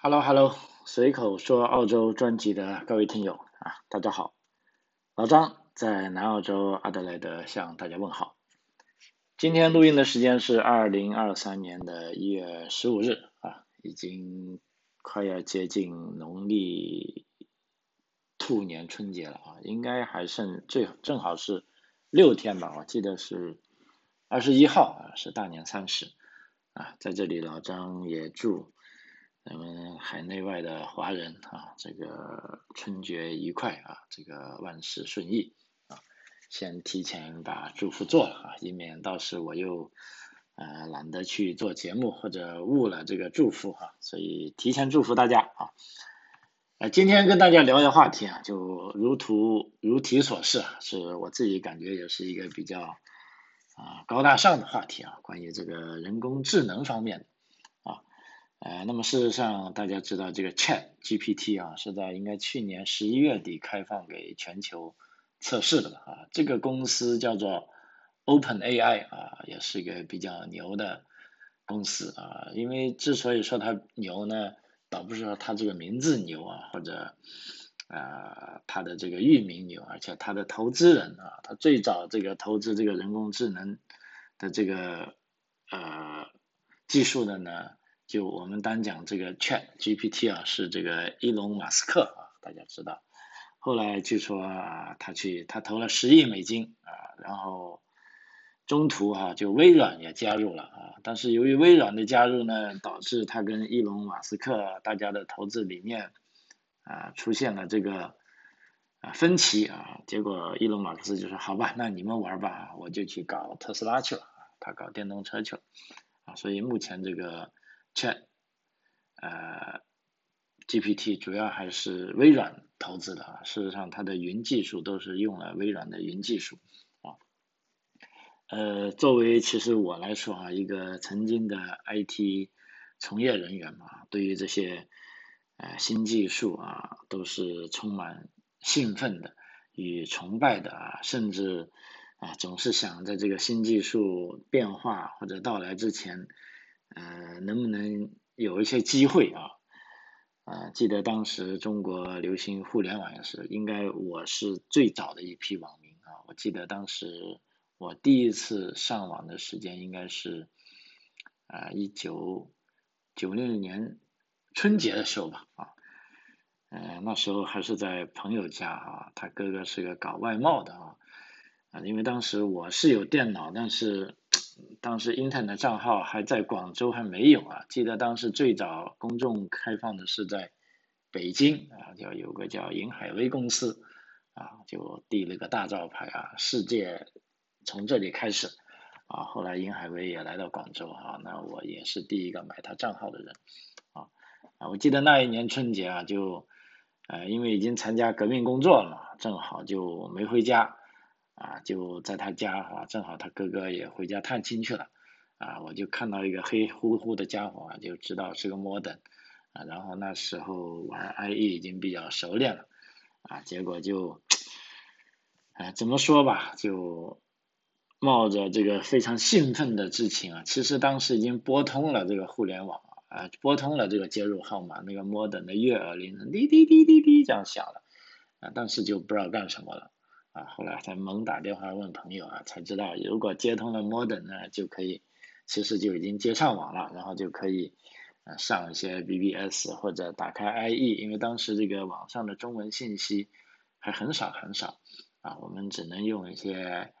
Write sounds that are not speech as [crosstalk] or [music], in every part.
Hello Hello，随口说澳洲专辑的各位听友啊，大家好，老张在南澳洲阿德莱德向大家问好。今天录音的时间是二零二三年的一月十五日啊，已经快要接近农历兔年春节了啊，应该还剩最正好是六天吧，我记得是二十一号啊，是大年三十啊，在这里老张也祝。咱们海内外的华人啊，这个春节愉快啊，这个万事顺意啊，先提前把祝福做了啊，以免到时我又呃懒得去做节目或者误了这个祝福哈，所以提前祝福大家啊。呃，今天跟大家聊的话题啊，就如图如题所示啊，是我自己感觉也是一个比较啊高大上的话题啊，关于这个人工智能方面的。呃，那么事实上，大家知道这个 Chat GPT 啊，是在应该去年十一月底开放给全球测试的啊。这个公司叫做 Open AI 啊，也是一个比较牛的公司啊。因为之所以说它牛呢，倒不是说它这个名字牛啊，或者啊它的这个域名牛，而且它的投资人啊，它最早这个投资这个人工智能的这个呃技术的呢。就我们单讲这个 Chat GPT 啊，是这个伊隆马斯克啊，大家知道。后来据说啊，他去他投了十亿美金啊，然后中途啊，就微软也加入了啊。但是由于微软的加入呢，导致他跟伊隆马斯克大家的投资理念啊出现了这个啊分歧啊。结果伊隆马斯就说：“好吧，那你们玩吧，我就去搞特斯拉去了。”他搞电动车去了啊。所以目前这个。且呃，GPT 主要还是微软投资的。事实上，它的云技术都是用了微软的云技术啊。呃，作为其实我来说啊，一个曾经的 IT 从业人员嘛，对于这些呃新技术啊，都是充满兴奋的与崇拜的啊，甚至啊总是想在这个新技术变化或者到来之前。呃，能不能有一些机会啊？呃，记得当时中国流行互联网也是，应该我是最早的一批网民啊。我记得当时我第一次上网的时间应该是啊一九九六年春节的时候吧啊。呃，那时候还是在朋友家啊，他哥哥是个搞外贸的啊啊，因为当时我是有电脑，但是。当时 Internet 账号还在广州还没有啊，记得当时最早公众开放的是在北京啊，叫有个叫银海威公司啊，就递了个大招牌啊，世界从这里开始啊，后来银海威也来到广州啊，那我也是第一个买他账号的人啊啊，我记得那一年春节啊，就呃因为已经参加革命工作了嘛，正好就没回家。啊，就在他家啊，正好他哥哥也回家探亲去了，啊，我就看到一个黑乎乎的家伙啊，就知道是个 modern，啊，然后那时候玩 IE 已经比较熟练了，啊，结果就，哎，怎么说吧，就冒着这个非常兴奋的之情啊，其实当时已经拨通了这个互联网啊，拨通了这个接入号码，那个 modern 的悦耳铃声滴滴滴滴滴这样响了，啊，但是就不知道干什么了。啊，后来才猛打电话问朋友啊，才知道如果接通了 Modern 呢，就可以，其实就已经接上网了，然后就可以呃上一些 BBS 或者打开 IE，因为当时这个网上的中文信息还很少很少啊，我们只能用一些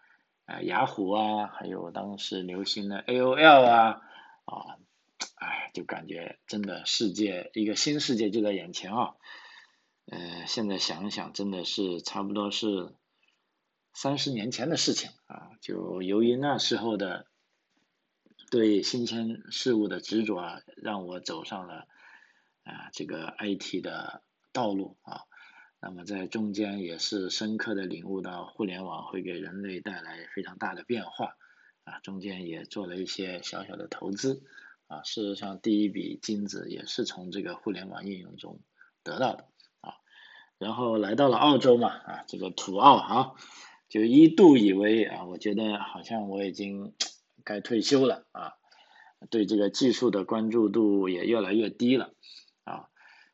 呃雅虎啊，还有当时流行的 AOL 啊啊，哎，就感觉真的世界一个新世界就在眼前啊，呃，现在想想，真的是差不多是。三十年前的事情啊，就由于那时候的对新鲜事物的执着，让我走上了啊这个 IT 的道路啊。那么在中间也是深刻的领悟到互联网会给人类带来非常大的变化啊。中间也做了一些小小的投资啊。事实上，第一笔金子也是从这个互联网应用中得到的啊。然后来到了澳洲嘛啊，这个土澳啊。就一度以为啊，我觉得好像我已经该退休了啊，对这个技术的关注度也越来越低了啊。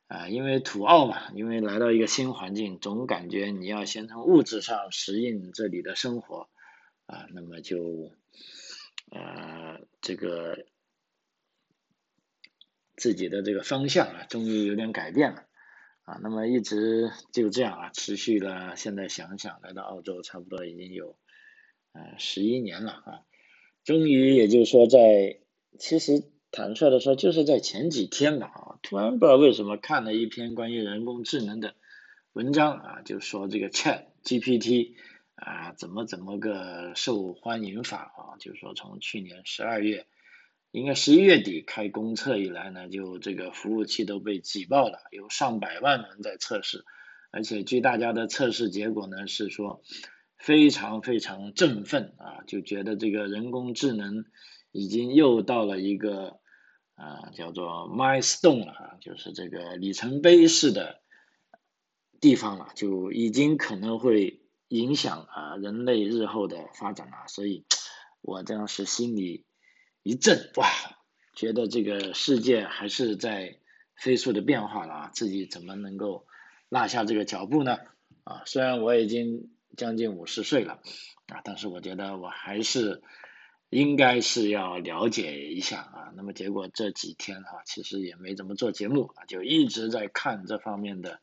啊，因为土澳嘛，因为来到一个新环境，总感觉你要先从物质上适应这里的生活啊，那么就呃这个自己的这个方向啊，终于有点改变了啊，那么一直就这样啊，持续了，现在想想来到澳洲差不多已经有呃十一年了啊，终于也就是说在其实。坦率的说，就是在前几天吧，啊，突然不知道为什么看了一篇关于人工智能的文章啊，就说这个 Chat GPT 啊，怎么怎么个受欢迎法啊，就是说从去年十二月，应该十一月底开公测以来呢，就这个服务器都被挤爆了，有上百万人在测试，而且据大家的测试结果呢，是说非常非常振奋啊，就觉得这个人工智能已经又到了一个。啊，叫做 milestone 了啊，就是这个里程碑式的地方了，就已经可能会影响啊人类日后的发展了，所以我这样是心里一震，哇，觉得这个世界还是在飞速的变化了啊，自己怎么能够落下这个脚步呢？啊，虽然我已经将近五十岁了啊，但是我觉得我还是。应该是要了解一下啊，那么结果这几天哈，其实也没怎么做节目啊，就一直在看这方面的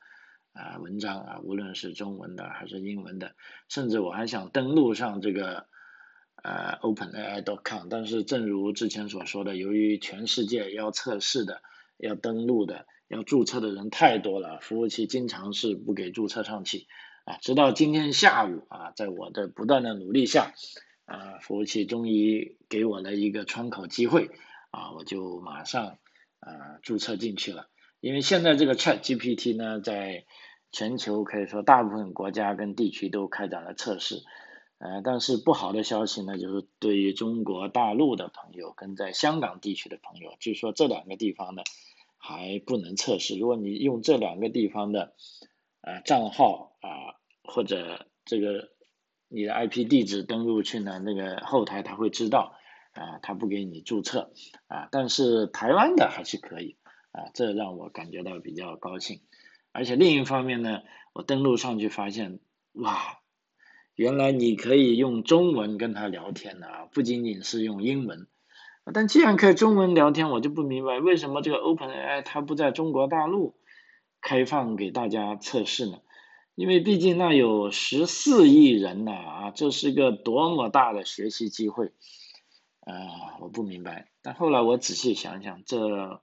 啊文章啊，无论是中文的还是英文的，甚至我还想登录上这个呃 OpenAI.com，但是正如之前所说的，由于全世界要测试的、要登录的、要注册的人太多了，服务器经常是不给注册上去啊，直到今天下午啊，在我的不断的努力下。啊，服务器终于给我了一个窗口机会，啊，我就马上啊注册进去了。因为现在这个 Chat GPT 呢，在全球可以说大部分国家跟地区都开展了测试，呃，但是不好的消息呢，就是对于中国大陆的朋友跟在香港地区的朋友，据说这两个地方呢还不能测试。如果你用这两个地方的啊账号啊或者这个。你的 IP 地址登录去呢，那个后台他会知道，啊，他不给你注册，啊，但是台湾的还是可以，啊，这让我感觉到比较高兴。而且另一方面呢，我登录上去发现，哇，原来你可以用中文跟他聊天呢，不仅仅是用英文。但既然可以中文聊天，我就不明白为什么这个 OpenAI 它不在中国大陆开放给大家测试呢？因为毕竟那有十四亿人呢啊，这是个多么大的学习机会啊！我不明白，但后来我仔细想想，这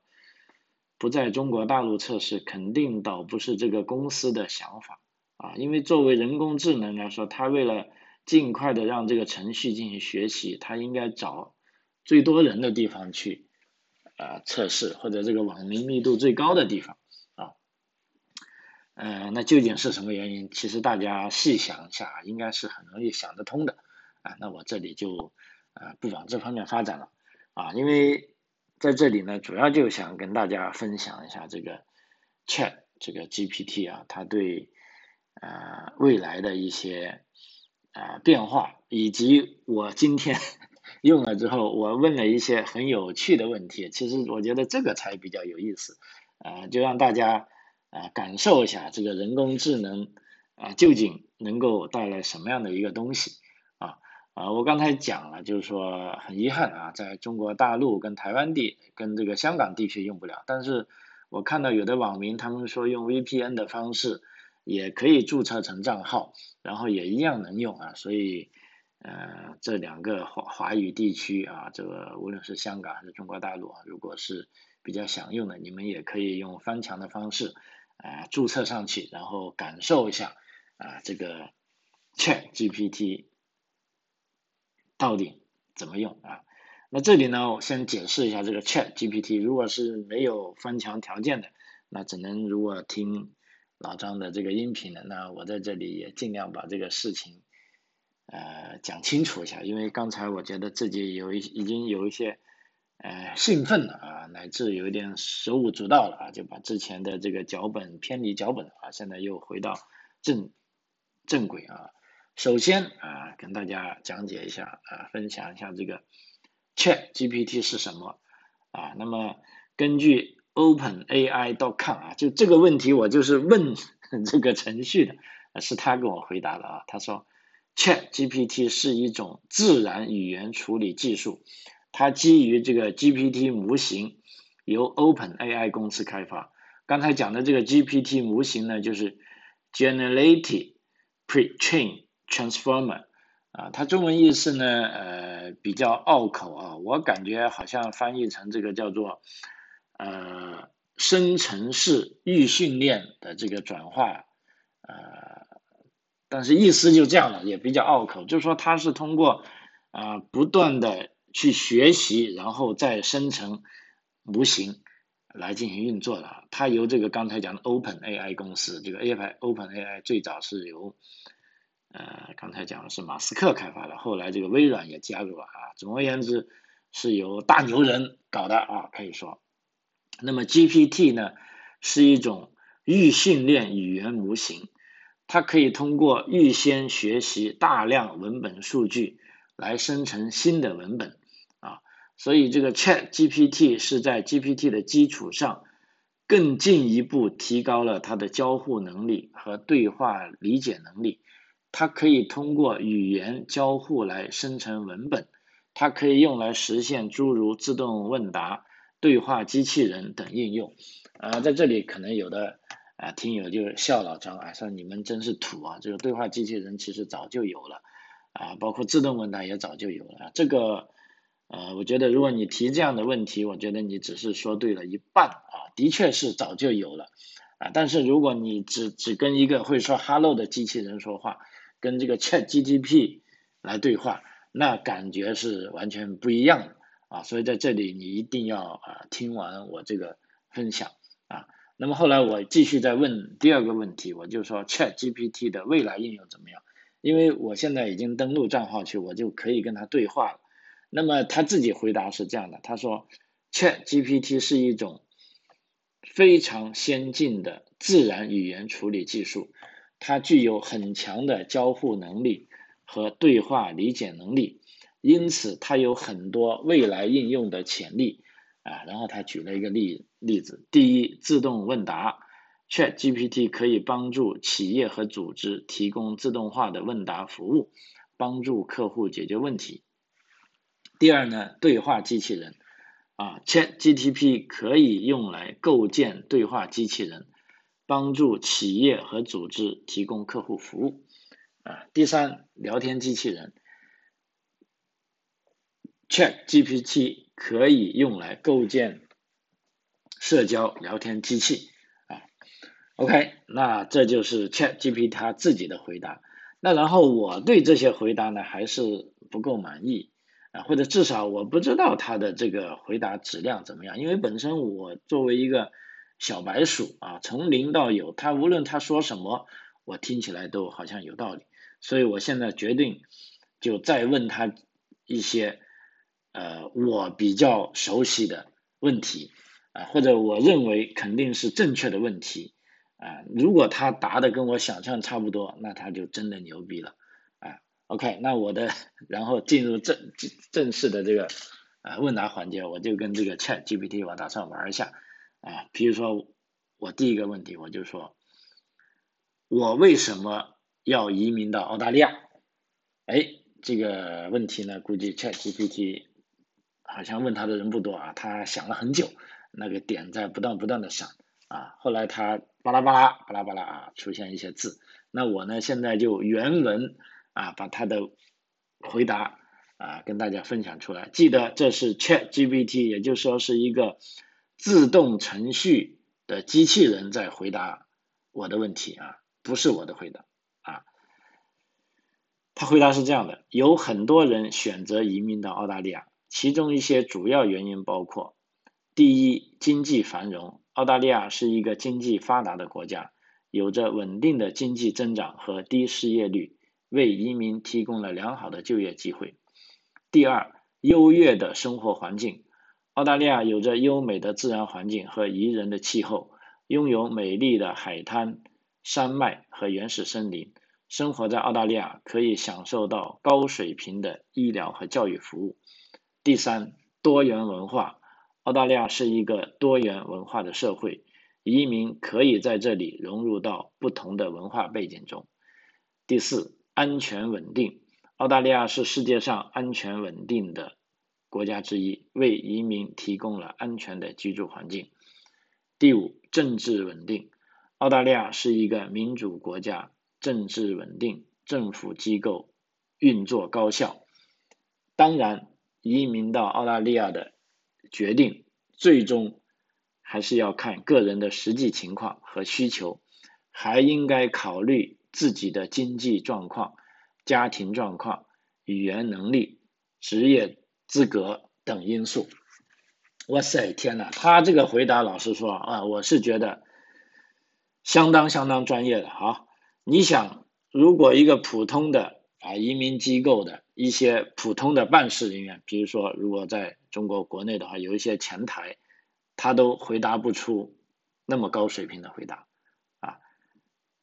不在中国大陆测试，肯定倒不是这个公司的想法啊。因为作为人工智能来说，它为了尽快的让这个程序进行学习，它应该找最多人的地方去啊测试，或者这个网民密度最高的地方啊。呃，那究竟是什么原因？其实大家细想一下，应该是很容易想得通的啊。那我这里就啊不往这方面发展了啊，因为在这里呢，主要就想跟大家分享一下这个 Chat 这个 GPT 啊，它对呃未来的一些啊变化，以及我今天 [laughs] 用了之后，我问了一些很有趣的问题。其实我觉得这个才比较有意思啊，就让大家。啊，感受一下这个人工智能啊，究竟能够带来什么样的一个东西啊？啊，我刚才讲了，就是说很遗憾啊，在中国大陆跟台湾地跟这个香港地区用不了，但是我看到有的网民他们说用 VPN 的方式也可以注册成账号，然后也一样能用啊，所以呃，这两个华华语地区啊，这个无论是香港还是中国大陆啊，如果是比较想用的，你们也可以用翻墙的方式。啊，注册上去，然后感受一下啊，这个 Chat GPT 到底怎么用啊？那这里呢，我先解释一下这个 Chat GPT。如果是没有翻墙条件的，那只能如果听老张的这个音频的，那我在这里也尽量把这个事情呃讲清楚一下，因为刚才我觉得自己有一已经有一些。呃，兴奋了啊，乃至有一点手舞足蹈了啊，就把之前的这个脚本偏离脚本啊，现在又回到正正轨啊。首先啊，跟大家讲解一下啊，分享一下这个 Chat GPT 是什么啊。那么根据 openai.com 啊，就这个问题我就是问 [laughs] 这个程序的，是他给我回答的啊。他说，ChatGPT 是一种自然语言处理技术，它基于这个 GPT 模型，由 OpenAI 公司开发。刚才讲的这个 GPT 模型呢，就是 Generative Pre-trained Transformer 啊，它中文意思呢，呃，比较拗口啊，我感觉好像翻译成这个叫做呃生成式预训练的这个转化，呃，但是意思就这样了，也比较拗口，就是说它是通过啊不断的去学习，然后再生成模型。来进行运作的，它由这个刚才讲的 Open AI 公司，这个 AI Open AI 最早是由呃刚才讲的是马斯克开发的，后来这个微软也加入了啊。总而言之，是由大牛人搞的啊，可以说。那么 GPT 呢，是一种预训练语言模型，它可以通过预先学习大量文本数据来生成新的文本啊。所以这个 Chat GPT 是在 GPT 的基础上，更进一步提高了它的交互能力和对话理解能力。它可以通过语言交互来生成文本，它可以用来实现诸如自动问答、对话机器人等应用。啊，在这里可能有的啊听友就笑老张啊，说你们真是土啊！这个对话机器人其实早就有了啊，包括自动问答也早就有了这个。呃，我觉得如果你提这样的问题，我觉得你只是说对了一半啊，的确是早就有了啊。但是如果你只只跟一个会说 “hello” 的机器人说话，跟这个 Chat GPT 来对话，那感觉是完全不一样的啊。所以在这里你一定要啊听完我这个分享啊。那么后来我继续再问第二个问题，我就说 Chat GPT 的未来应用怎么样？因为我现在已经登录账号去，我就可以跟他对话了。那么他自己回答是这样的，他说，Chat GPT 是一种非常先进的自然语言处理技术，它具有很强的交互能力和对话理解能力，因此它有很多未来应用的潜力啊。然后他举了一个例例子，第一，自动问答，Chat GPT 可以帮助企业和组织提供自动化的问答服务，帮助客户解决问题。第二呢，对话机器人啊，ChatGTP 可以用来构建对话机器人，帮助企业和组织提供客户服务啊。第三，聊天机器人，Chat GPT 可以用来构建社交聊天机器啊。OK，那这就是 Chat GPT 它自己的回答。那然后我对这些回答呢，还是不够满意。啊，或者至少我不知道他的这个回答质量怎么样，因为本身我作为一个小白鼠啊，从零到有，他无论他说什么，我听起来都好像有道理，所以我现在决定就再问他一些呃我比较熟悉的问题啊，或者我认为肯定是正确的问题啊，如果他答的跟我想象差不多，那他就真的牛逼了。啊 OK，那我的然后进入正正正式的这个啊问答环节，我就跟这个 Chat GPT 我打算玩一下啊，比如说我第一个问题我就说，我为什么要移民到澳大利亚？哎，这个问题呢，估计 Chat GPT 好像问他的人不多啊，他想了很久，那个点在不断不断的闪啊，后来他巴拉巴拉巴拉巴拉啊出现一些字，那我呢现在就原文。啊，把他的回答啊跟大家分享出来。记得这是 Chat GPT，也就是说是一个自动程序的机器人在回答我的问题啊，不是我的回答啊。他回答是这样的：有很多人选择移民到澳大利亚，其中一些主要原因包括：第一，经济繁荣，澳大利亚是一个经济发达的国家，有着稳定的经济增长和低失业率。为移民提供了良好的就业机会。第二，优越的生活环境。澳大利亚有着优美的自然环境和宜人的气候，拥有美丽的海滩、山脉和原始森林。生活在澳大利亚可以享受到高水平的医疗和教育服务。第三，多元文化。澳大利亚是一个多元文化的社会，移民可以在这里融入到不同的文化背景中。第四，安全稳定，澳大利亚是世界上安全稳定的国家之一，为移民提供了安全的居住环境。第五，政治稳定，澳大利亚是一个民主国家，政治稳定，政府机构运作高效。当然，移民到澳大利亚的决定最终还是要看个人的实际情况和需求，还应该考虑自己的经济状况、家庭状况、语言能力、职业资格等因素。哇塞，天呐，他这个回答，老实说啊，我是觉得相当相当专业的哈。你想，如果一个普通的啊移民机构的一些普通的办事人员，比如说如果在中国国内的话，有一些前台，他都回答不出那么高水平的回答，啊，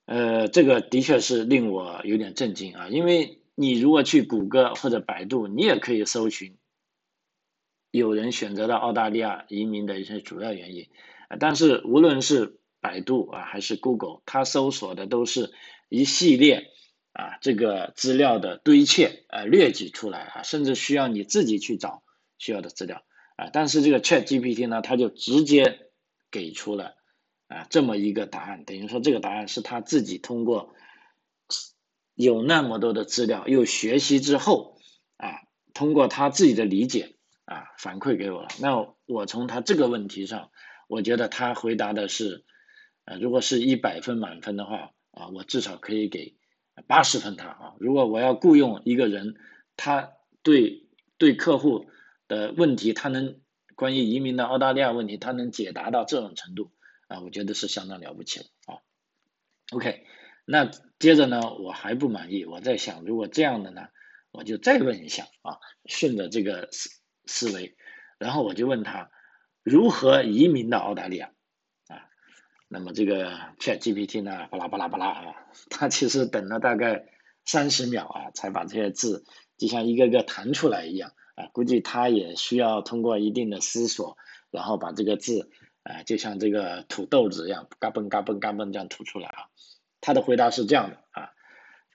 呃，这个的确是令我有点震惊啊，因为你如果去谷歌或者百度，你也可以搜寻有人选择到澳大利亚移民的一些主要原因，但是无论是百度啊还是 Google，它搜索的都是一系列啊这个资料的堆砌啊列举出来啊，甚至需要你自己去找。需要的资料啊，但是这个 Chat GPT 呢，它就直接给出了啊这么一个答案，等于说这个答案是他自己通过有那么多的资料又学习之后啊，通过他自己的理解啊反馈给我了。那我从他这个问题上，我觉得他回答的是，呃，如果是一百分满分的话啊，我至少可以给八十分他啊。如果我要雇佣一个人，他对对客户。的问题，他能关于移民的澳大利亚问题，他能解答到这种程度啊，我觉得是相当了不起了啊。OK，那接着呢，我还不满意，我在想，如果这样的呢，我就再问一下啊，顺着这个思思维，然后我就问他如何移民到澳大利亚？那么这个 Chat GPT 呢，巴拉巴拉巴拉啊，他其实等了大概三十秒啊，才把这些字就像一个个弹出来一样。啊，估计他也需要通过一定的思索，然后把这个字，啊，就像这个土豆子一样，嘎嘣嘎嘣嘎嘣这样吐出来啊。他的回答是这样的啊，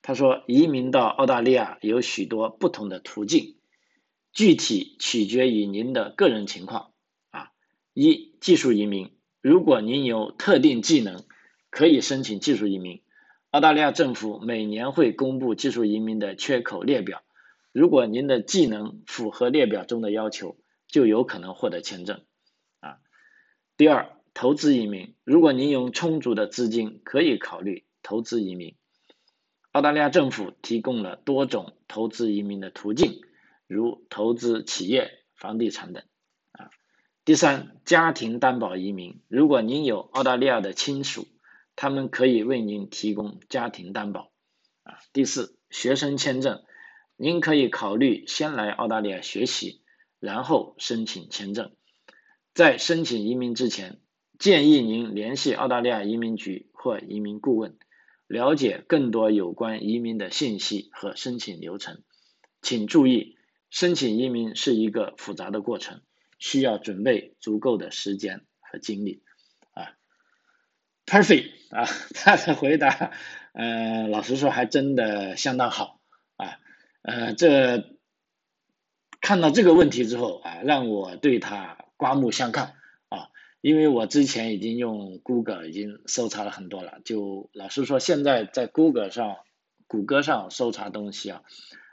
他说移民到澳大利亚有许多不同的途径，具体取决于您的个人情况啊。一、技术移民，如果您有特定技能，可以申请技术移民。澳大利亚政府每年会公布技术移民的缺口列表。如果您的技能符合列表中的要求，就有可能获得签证。啊，第二，投资移民，如果您有充足的资金，可以考虑投资移民。澳大利亚政府提供了多种投资移民的途径，如投资企业、房地产等。第三，家庭担保移民，如果您有澳大利亚的亲属，他们可以为您提供家庭担保。啊，第四，学生签证。您可以考虑先来澳大利亚学习，然后申请签证。在申请移民之前，建议您联系澳大利亚移民局或移民顾问，了解更多有关移民的信息和申请流程。请注意，申请移民是一个复杂的过程，需要准备足够的时间和精力。啊，perfect 啊，[laughs] 他的回答，呃，老实说还真的相当好啊。呃，这看到这个问题之后啊，让我对他刮目相看啊，因为我之前已经用 Google 已经搜查了很多了，就老实说，现在在 Google 上、谷歌上搜查东西啊，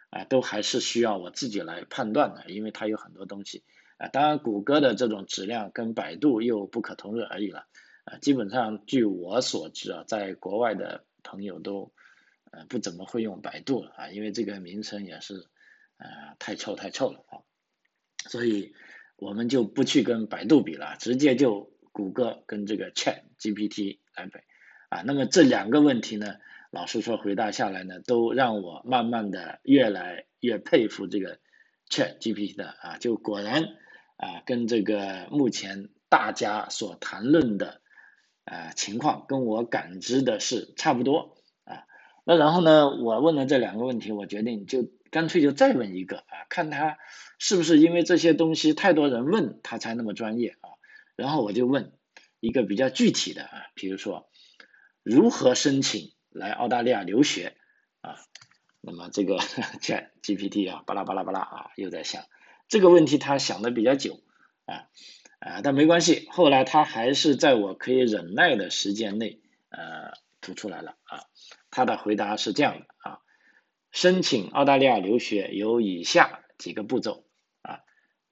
啊，都还是需要我自己来判断的，因为它有很多东西啊，当然谷歌的这种质量跟百度又不可同日而语了啊，基本上据我所知啊，在国外的朋友都。呃，不怎么会用百度了啊，因为这个名称也是，呃，太臭太臭了啊，所以我们就不去跟百度比了，直接就谷歌跟这个 Chat GPT 来比啊。那么这两个问题呢，老实说回答下来呢，都让我慢慢的越来越佩服这个 Chat GPT 的啊，就果然啊，跟这个目前大家所谈论的啊情况，跟我感知的是差不多啊。那然后呢？我问了这两个问题，我决定就干脆就再问一个啊，看他是不是因为这些东西太多人问他才那么专业啊。然后我就问一个比较具体的啊，比如说如何申请来澳大利亚留学啊？那么这个 [laughs] Chat GPT 啊，巴拉巴拉巴拉啊，又在想这个问题，他想的比较久啊啊，但没关系，后来他还是在我可以忍耐的时间内呃吐出来了啊。他的回答是这样的啊。申请澳大利亚留学有以下几个步骤啊，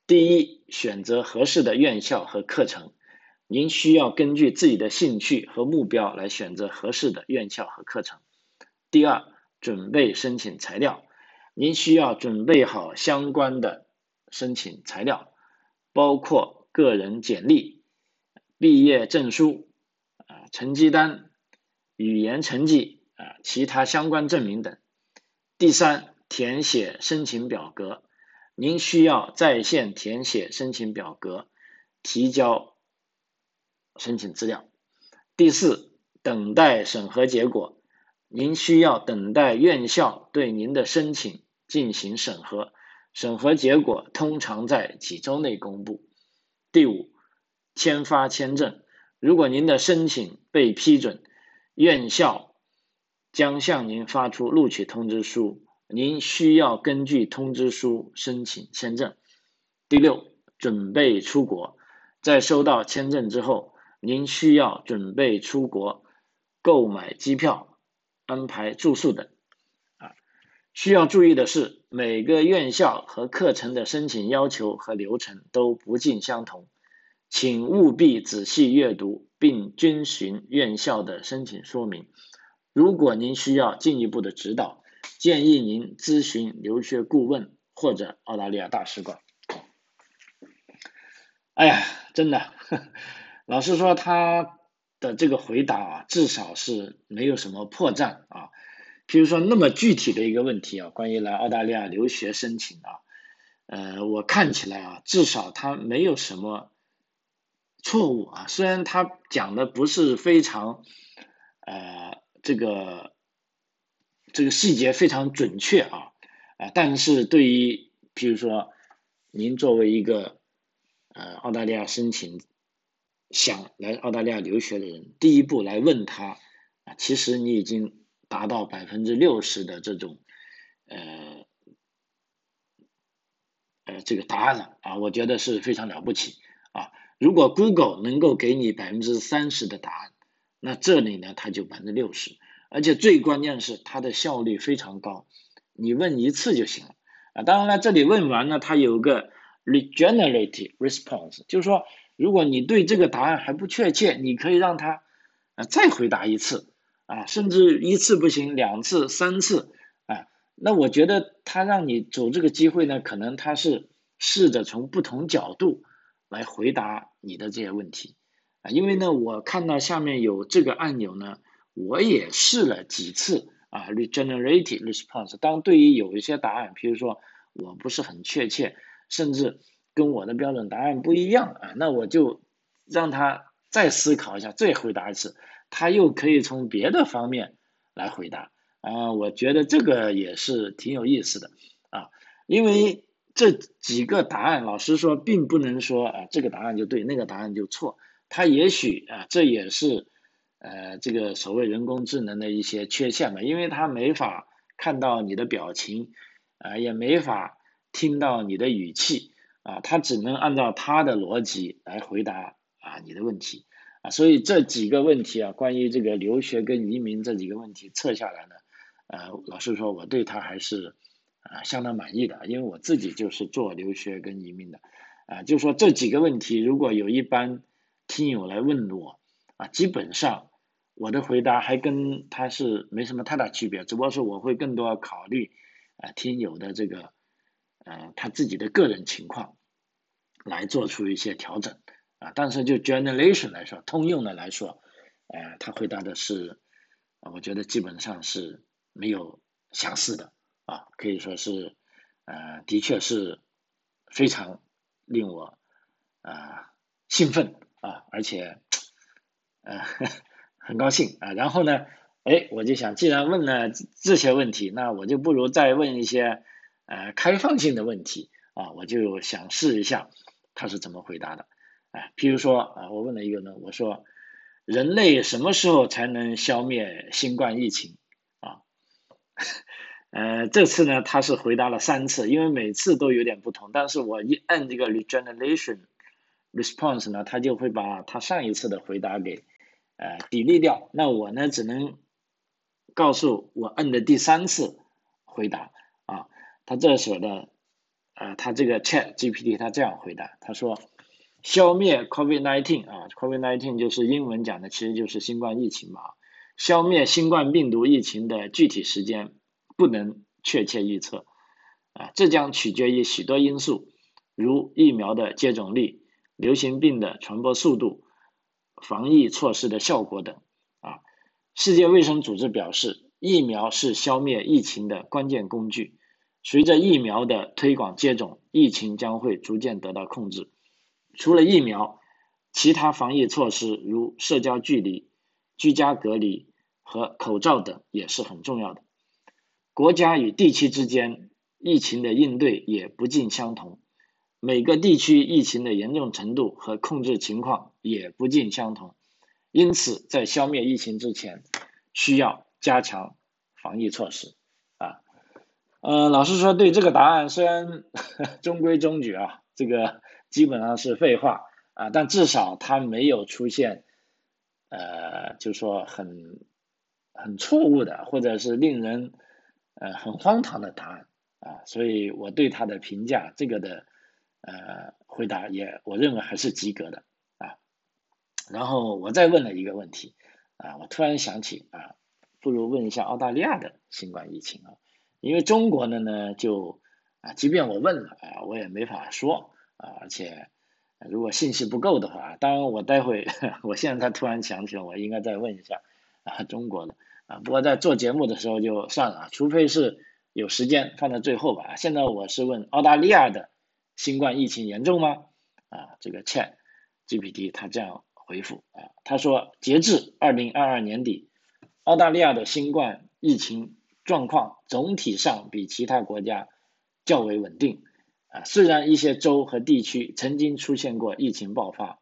第一，选择合适的院校和课程，您需要根据自己的兴趣和目标来选择合适的院校和课程。第二，准备申请材料，您需要准备好相关的申请材料，包括个人简历、毕业证书、啊成绩单、语言成绩啊其他相关证明等。第三，填写申请表格，您需要在线填写申请表格，提交申请资料。第四，等待审核结果，您需要等待院校对您的申请进行审核，审核结果通常在几周内公布。第五，签发签证，如果您的申请被批准，院校。将向您发出录取通知书，您需要根据通知书申请签证。第六，准备出国，在收到签证之后，您需要准备出国，购买机票、安排住宿等。需要注意的是，每个院校和课程的申请要求和流程都不尽相同，请务必仔细阅读并遵循院校的申请说明。如果您需要进一步的指导，建议您咨询留学顾问或者澳大利亚大使馆。哎呀，真的，[laughs] 老实说，他的这个回答啊，至少是没有什么破绽啊。譬如说那么具体的一个问题啊，关于来澳大利亚留学申请啊，呃，我看起来啊，至少他没有什么错误啊。虽然他讲的不是非常，呃。这个这个细节非常准确啊啊！但是对于比如说您作为一个呃澳大利亚申请想来澳大利亚留学的人，第一步来问他啊，其实你已经达到百分之六十的这种呃呃这个答案了啊，我觉得是非常了不起啊！如果 Google 能够给你百分之三十的答案。那这里呢，它就百分之六十，而且最关键是它的效率非常高，你问一次就行了啊。当然了，这里问完了，它有个 regenerative response，就是说，如果你对这个答案还不确切，你可以让它啊再回答一次啊，甚至一次不行，两次、三次啊。那我觉得他让你走这个机会呢，可能他是试着从不同角度来回答你的这些问题。啊因为呢，我看到下面有这个按钮呢，我也试了几次啊，regenerative response。当对于有一些答案，比如说我不是很确切，甚至跟我的标准答案不一样啊，那我就让他再思考一下，再回答一次，他又可以从别的方面来回答啊。我觉得这个也是挺有意思的啊，因为这几个答案，老实说，并不能说啊，这个答案就对，那个答案就错。它也许啊，这也是呃这个所谓人工智能的一些缺陷嘛，因为它没法看到你的表情啊，也没法听到你的语气啊，它只能按照它的逻辑来回答啊你的问题啊，所以这几个问题啊，关于这个留学跟移民这几个问题测下来呢，呃，老实说，我对它还是啊相当满意的，因为我自己就是做留学跟移民的。啊，就说这几个问题，如果有一般听友来问我啊，基本上我的回答还跟他是没什么太大区别，只不过是我会更多考虑啊听友的这个呃他自己的个人情况来做出一些调整但是就 generation 来说，通用的来说，呃他回答的是，我觉得基本上是没有相似的啊，可以说是呃的确是非常令我啊兴奋。啊，而且，呃，[laughs] 很高兴啊。然后呢，哎，我就想，既然问了这些问题，那我就不如再问一些呃开放性的问题啊，我就想试一下他是怎么回答的。啊，譬如说啊，我问了一个呢，我说人类什么时候才能消灭新冠疫情啊？呃，这次呢他是回答了三次，因为每次都有点不同，但是我一按这个 regeneration response 呢，他就会把他上一次的回答给呃抵例掉，那我呢只能告诉我按的第三次回答啊，他这时候的呃他这个 Chat GPT 他这样回答，他说。消灭 COVID-19 啊，COVID-19 就是英文讲的，其实就是新冠疫情嘛。消灭新冠病毒疫情的具体时间不能确切预测啊，这将取决于许多因素，如疫苗的接种率、流行病的传播速度、防疫措施的效果等啊。世界卫生组织表示，疫苗是消灭疫情的关键工具。随着疫苗的推广接种，疫情将会逐渐得到控制。除了疫苗，其他防疫措施如社交距离、居家隔离和口罩等也是很重要的。国家与地区之间疫情的应对也不尽相同，每个地区疫情的严重程度和控制情况也不尽相同。因此，在消灭疫情之前，需要加强防疫措施。啊，呃，老实说，对这个答案虽然 [laughs] 中规中矩啊，这个。基本上是废话啊，但至少它没有出现，呃，就说很很错误的，或者是令人呃很荒唐的答案啊，所以我对他的评价，这个的呃回答也我认为还是及格的啊。然后我再问了一个问题啊，我突然想起啊，不如问一下澳大利亚的新冠疫情啊，因为中国的呢就啊，即便我问了啊，我也没法说。啊，而且如果信息不够的话，当然我待会，[laughs] 我现在突然想起来，我应该再问一下啊，中国的啊，不过在做节目的时候就算了，除非是有时间放在最后吧。现在我是问澳大利亚的新冠疫情严重吗？啊，这个 Chat GPT 他这样回复啊，他说截至二零二二年底，澳大利亚的新冠疫情状况总体上比其他国家较为稳定。啊，虽然一些州和地区曾经出现过疫情爆发，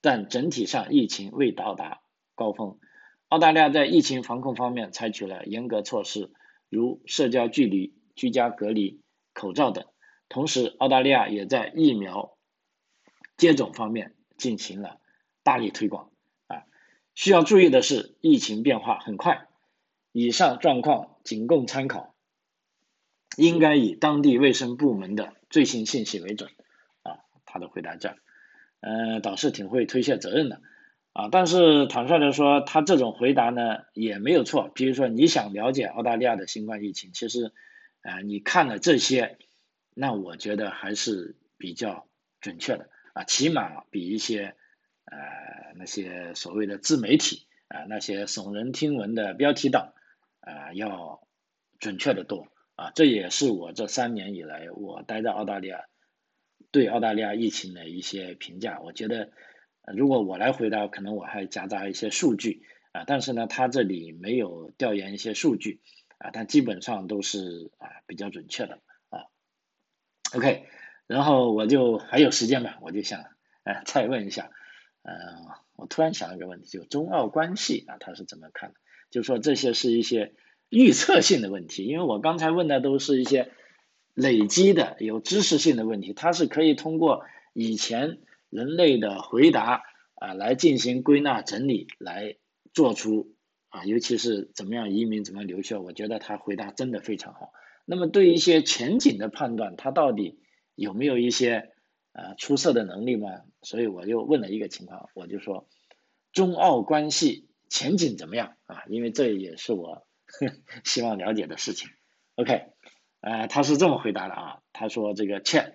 但整体上疫情未到达高峰。澳大利亚在疫情防控方面采取了严格措施，如社交距离、居家隔离、口罩等。同时，澳大利亚也在疫苗接种方面进行了大力推广。啊，需要注意的是，疫情变化很快，以上状况仅供参考，应该以当地卫生部门的。最新信息为准，啊，他的回答这样，嗯，倒是挺会推卸责任的，啊，但是坦率的说，他这种回答呢也没有错。比如说你想了解澳大利亚的新冠疫情，其实，啊，你看了这些，那我觉得还是比较准确的，啊，起码比一些，呃，那些所谓的自媒体，啊，那些耸人听闻的标题党，啊，要准确的多。啊，这也是我这三年以来我待在澳大利亚对澳大利亚疫情的一些评价。我觉得，如果我来回答，可能我还夹杂一些数据啊，但是呢，他这里没有调研一些数据啊，但基本上都是啊比较准确的啊。OK，然后我就还有时间吧，我就想哎再问一下，嗯，我突然想一个问题，就中澳关系啊，他是怎么看的？就说这些是一些。预测性的问题，因为我刚才问的都是一些累积的有知识性的问题，它是可以通过以前人类的回答啊来进行归纳整理，来做出啊，尤其是怎么样移民，怎么留学，我觉得他回答真的非常好。那么对一些前景的判断，他到底有没有一些呃出色的能力吗？所以我就问了一个情况，我就说中澳关系前景怎么样啊？因为这也是我。[laughs] 希望了解的事情，OK，呃，他是这么回答的啊，他说这个 Chat，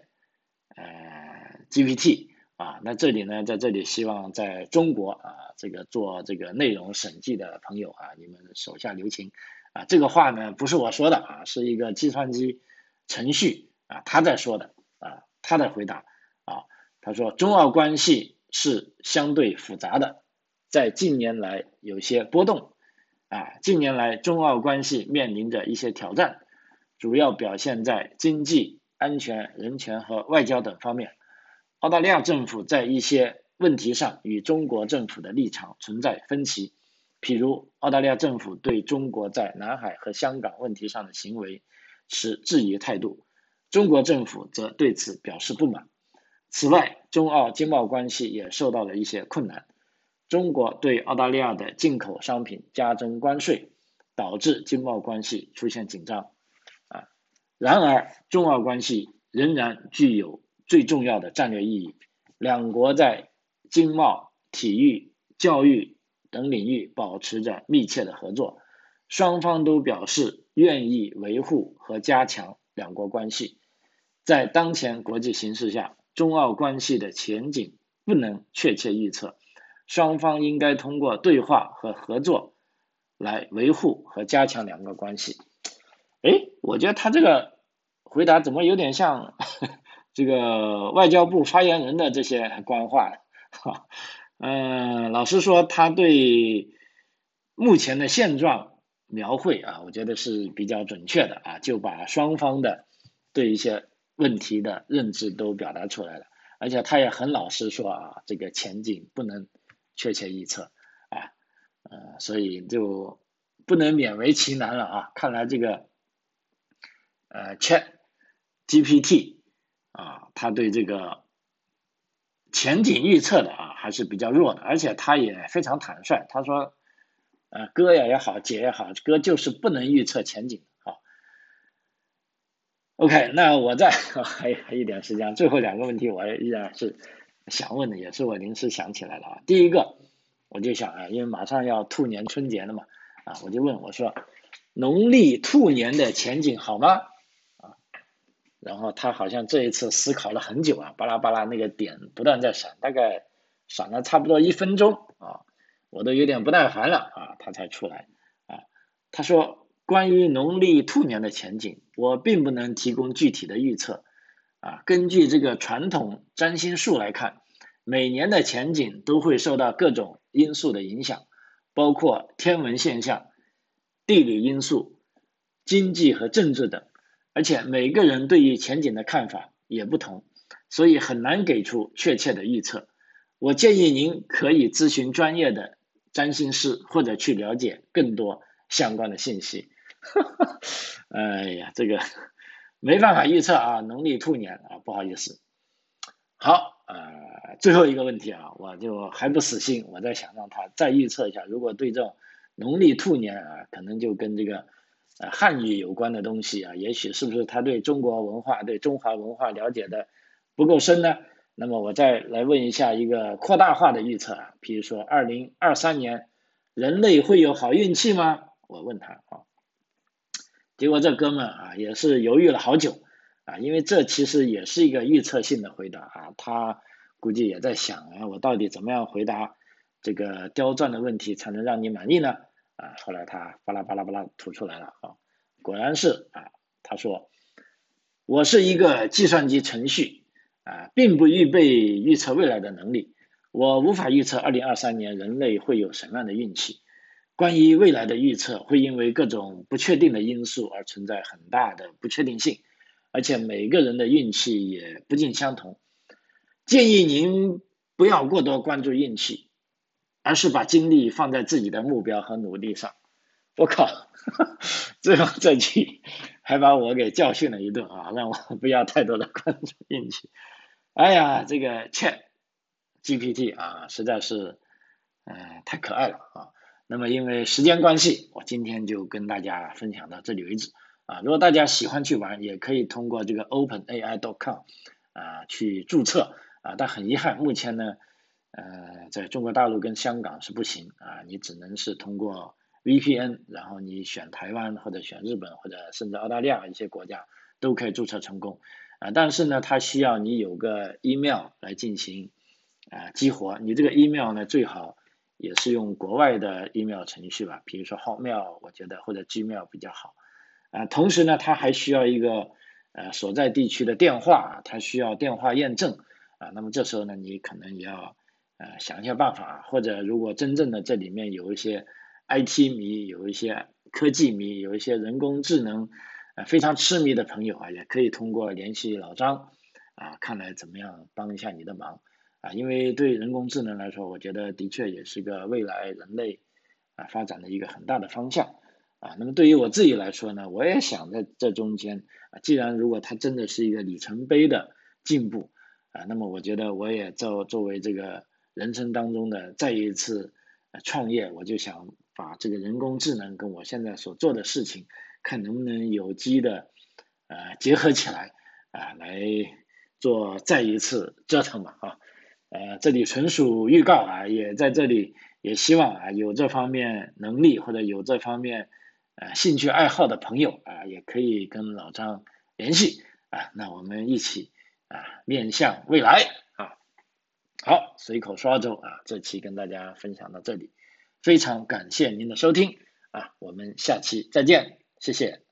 呃，GPT 啊，那这里呢，在这里希望在中国啊，这个做这个内容审计的朋友啊，你们手下留情啊，这个话呢不是我说的啊，是一个计算机程序啊他在说的啊，他的回答啊，他说中澳关系是相对复杂的，在近年来有些波动。啊，近年来中澳关系面临着一些挑战，主要表现在经济、安全、人权和外交等方面。澳大利亚政府在一些问题上与中国政府的立场存在分歧，譬如澳大利亚政府对中国在南海和香港问题上的行为持质疑态度，中国政府则对此表示不满。此外，中澳经贸关系也受到了一些困难。中国对澳大利亚的进口商品加征关税，导致经贸关系出现紧张。啊，然而中澳关系仍然具有最重要的战略意义。两国在经贸、体育、教育等领域保持着密切的合作，双方都表示愿意维护和加强两国关系。在当前国际形势下，中澳关系的前景不能确切预测。双方应该通过对话和合作来维护和加强两个关系。哎，我觉得他这个回答怎么有点像 [laughs] 这个外交部发言人的这些官话？哈，嗯，老实说，他对目前的现状描绘啊，我觉得是比较准确的啊，就把双方的对一些问题的认知都表达出来了，而且他也很老实说啊，这个前景不能。确切预测啊，呃，所以就不能勉为其难了啊。看来这个呃，Chat GPT 啊，他对这个前景预测的啊还是比较弱的，而且他也非常坦率，他说，呃，哥呀也好，姐也好，哥就是不能预测前景啊。OK，那我再 [laughs] 还有一点时间，最后两个问题我依然是。想问的也是我临时想起来了啊，第一个我就想啊，因为马上要兔年春节了嘛，啊，我就问我说，农历兔年的前景好吗？啊，然后他好像这一次思考了很久啊，巴拉巴拉那个点不断在闪，大概闪了差不多一分钟啊，我都有点不耐烦了啊，他才出来啊，他说关于农历兔年的前景，我并不能提供具体的预测。啊，根据这个传统占星术来看，每年的前景都会受到各种因素的影响，包括天文现象、地理因素、经济和政治等，而且每个人对于前景的看法也不同，所以很难给出确切的预测。我建议您可以咨询专业的占星师，或者去了解更多相关的信息。[laughs] 哎呀，这个。没办法预测啊，农历兔年啊，不好意思。好，呃，最后一个问题啊，我就还不死心，我在想让他再预测一下，如果对这种农历兔年啊，可能就跟这个呃汉语有关的东西啊，也许是不是他对中国文化、对中华文化了解的不够深呢？那么我再来问一下一个扩大化的预测啊，比如说二零二三年人类会有好运气吗？我问他啊。结果这哥们啊也是犹豫了好久啊，因为这其实也是一个预测性的回答啊，他估计也在想啊，我到底怎么样回答这个刁钻的问题才能让你满意呢？啊，后来他巴拉巴拉巴拉吐出来了啊，果然是啊，他说我是一个计算机程序啊，并不预备预测未来的能力，我无法预测二零二三年人类会有什么样的运气。关于未来的预测会因为各种不确定的因素而存在很大的不确定性，而且每个人的运气也不尽相同。建议您不要过多关注运气，而是把精力放在自己的目标和努力上。我靠，[laughs] 最后这句还把我给教训了一顿啊，让我不要太多的关注运气。哎呀，这个 Chat GPT 啊，实在是，嗯，太可爱了啊。那么因为时间关系，我今天就跟大家分享到这里为止啊。如果大家喜欢去玩，也可以通过这个 OpenAI.com 啊去注册啊。但很遗憾，目前呢，呃，在中国大陆跟香港是不行啊，你只能是通过 VPN，然后你选台湾或者选日本或者甚至澳大利亚一些国家都可以注册成功啊。但是呢，它需要你有个 email 来进行啊激活，你这个 email 呢最好。也是用国外的 email 程序吧，比如说 Hotmail，我觉得或者 Gmail 比较好。啊，同时呢，它还需要一个呃所在地区的电话，它需要电话验证。啊，那么这时候呢，你可能也要呃想一下办法，或者如果真正的这里面有一些 IT 迷，有一些科技迷，有一些人工智能呃非常痴迷的朋友啊，也可以通过联系老张啊，看来怎么样帮一下你的忙啊，因为对人工智能来说，我觉得的确也是个未来人类啊发展的一个很大的方向啊。那么对于我自己来说呢，我也想在这中间啊，既然如果它真的是一个里程碑的进步啊，那么我觉得我也作作为这个人生当中的再一次创业，我就想把这个人工智能跟我现在所做的事情，看能不能有机的呃结合起来啊，来做再一次折腾吧啊。呃，这里纯属预告啊，也在这里也希望啊，有这方面能力或者有这方面呃兴趣爱好的朋友啊，也可以跟老张联系啊，那我们一起啊面向未来啊。好，随口说周啊，这期跟大家分享到这里，非常感谢您的收听啊，我们下期再见，谢谢。